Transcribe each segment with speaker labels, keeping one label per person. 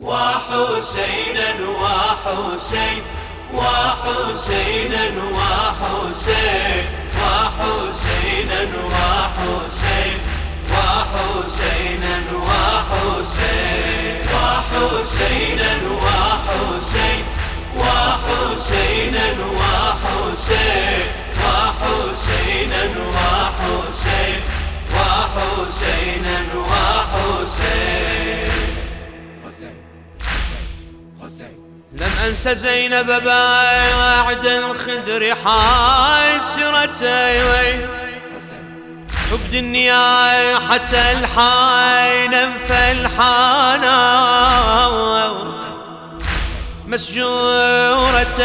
Speaker 1: وحسينا وحسين وحسينا وحسين وحسينا وحسين وحسينا وحسين وحسينا وحسين وحسينا وحسين وحسينا وحسين وحسينا وحسين. انسى زينب بعد الخدر حاي سرتي حب دنيا حتى الحاي نف الحانا مسجورتي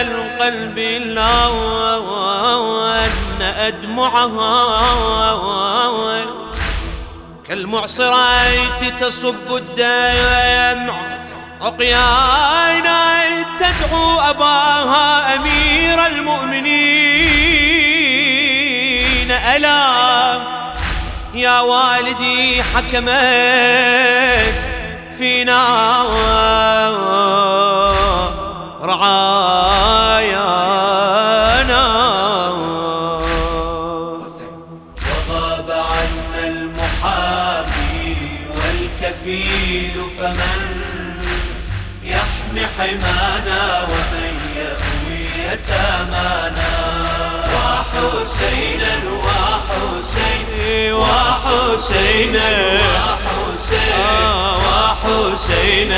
Speaker 1: القلب لون أدمعها. كالمعصرات تصب الدم عقيانا تدعو أباها أمير المؤمنين. ألا يا والدي حكمت فينا رعايانا. وغاب عنا المحامي والكفيل فمن يحمي حمانا ومن يأوي يتامانا وحسينا وحسين وحسينا وحسينا وحسين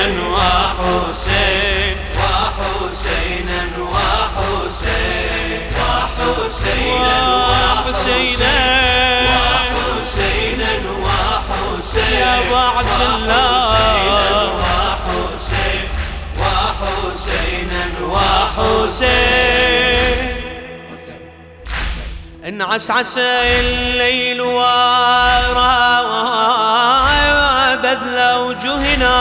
Speaker 1: وحسينا وحسين وحسينا وحسينا. وحسين يا عبد الله. حسين. انعس عسى الليل وارى بذل وجهنا.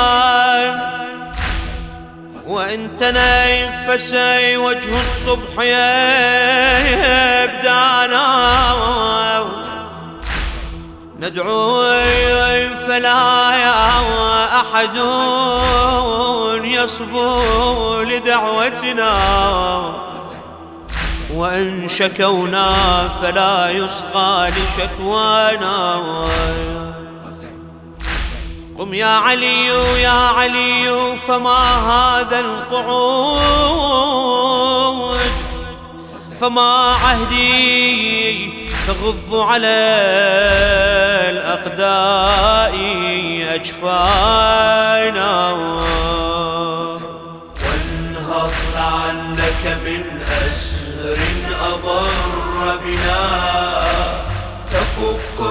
Speaker 1: وإن نايم فسي وجه الصبح يبدانا. ندعو فلا يا أحد. يصبو لدعوتنا. وإن شكونا فلا يسقى لشكوانا. قم يا علي يا علي فما هذا القعود؟ فما عهدي تغض على الأخداء أجفانا.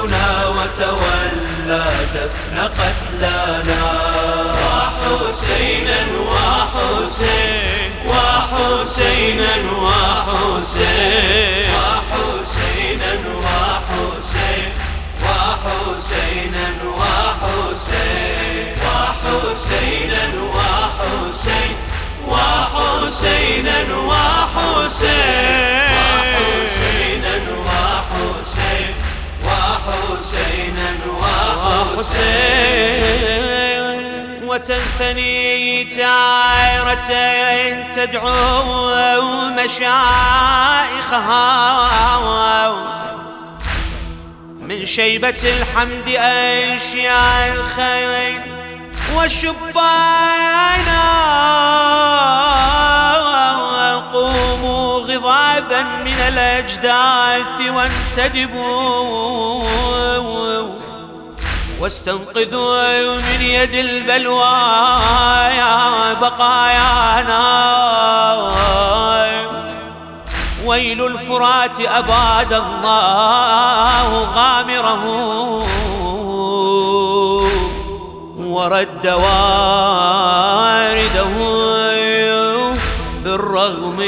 Speaker 1: تفكنا وتولى دفن قتلانا. وحسينا وحسين وحسينا وحسين. وحسينا وحسين وحسينا وحسين. وحسينا وحسين وحسينا وحسين. وتنثني تعيرة تدعو مشايخها. من شيبة الحمد أشياء الخير وشبانا. قوموا غضابا من الأجداث وانتدبوا. واستنقذوا من يد البلوى يا بقايانا. ويل الفرات أباد الله غامره. ورد وارده بالرغم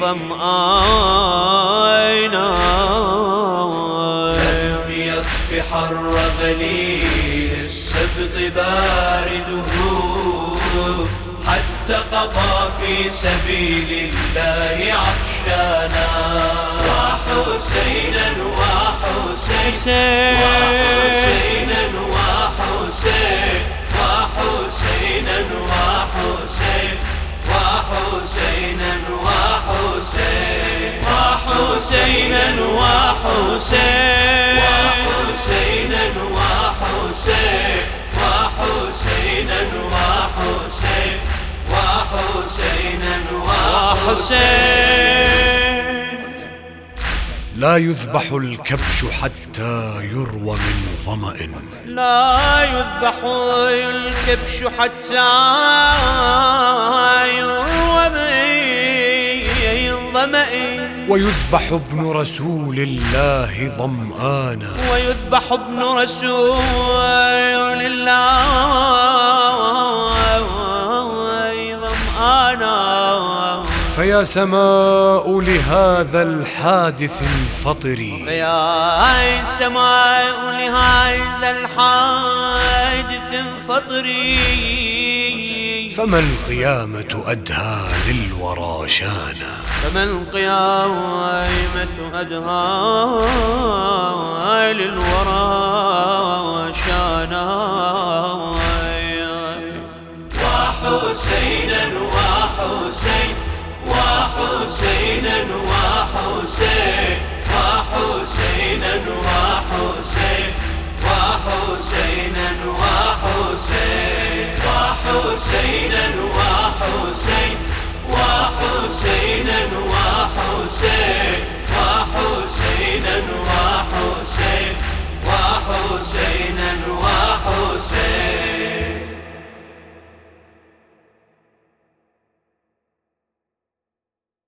Speaker 1: ظمآنا في حر غليل السبط بارده حتى قضى في سبيل الله عطشانا وحسينا وحسين وحسينا وحسين وحسينا وحسين وحسينا وحسين وحسينا وحسين وحسينا
Speaker 2: لا يذبح الكبش حتى يروى من ظمأ
Speaker 1: لا يذبح الكبش حتى يروى من ظمأ
Speaker 2: ويذبح ابن رسول الله ظمآنا
Speaker 1: ويذبح ابن رسول الله ظمآنا
Speaker 2: فيا سماء لهذا الحادث انفطري
Speaker 1: فيا سماء لهذا الحادث انفطري
Speaker 2: فما القيامة أدهى للورى شانا
Speaker 1: فما القيامة أدهى للورى شانا وحسينا وحسين وحسينا وحسين وحسينا وحسين. حسينا وحسينا